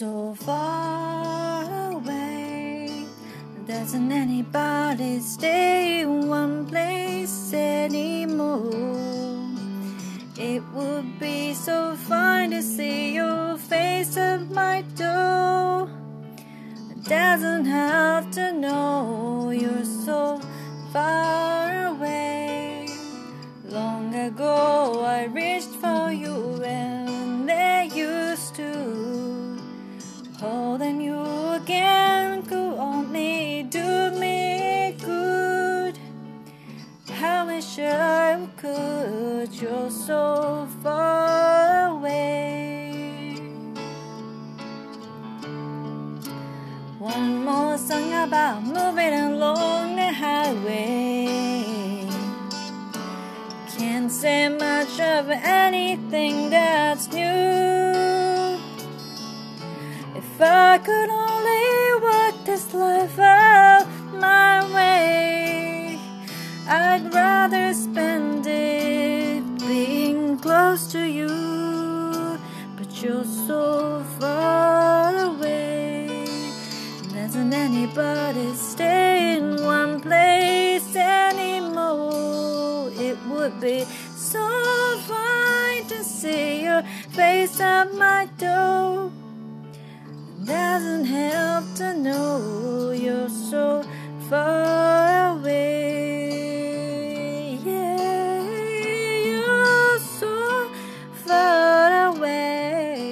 so far away. Doesn't anybody stay in one place anymore? It would be so fine to see your face at my door. Doesn't have to know you're so far away. Long ago I reached for Holding you again could only do me good. I wish I could, you're so far away. One more song about moving along the highway. Can't say much of anything that's new. If I could only work this life out my way, I'd rather spend it being close to you. But you're so far away. Doesn't anybody stay in one place anymore? It would be so fine to see your face at my door. Doesn't help to know you're so far away. Yeah, you're so far away.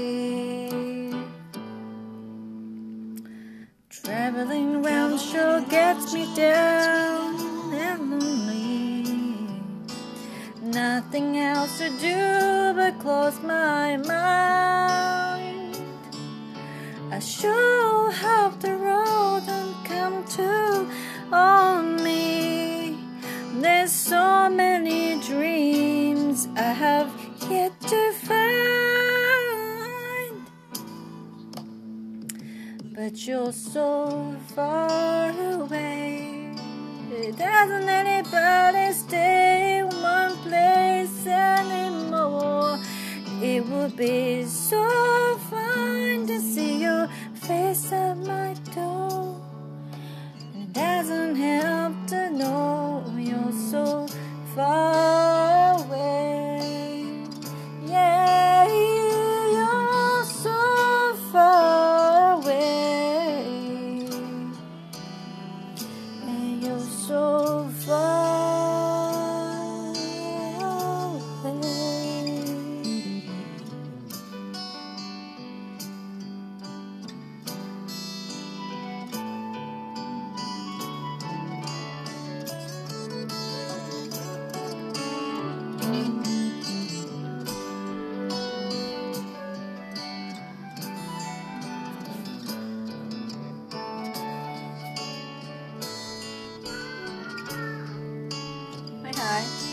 Traveling around sure gets me down and lonely. Nothing else to do but close my mind. I sure hope the road don't come to on me. There's so many dreams I have yet to find. But you're so far away. Doesn't anybody stay in one place anymore? It would be so see your Bye.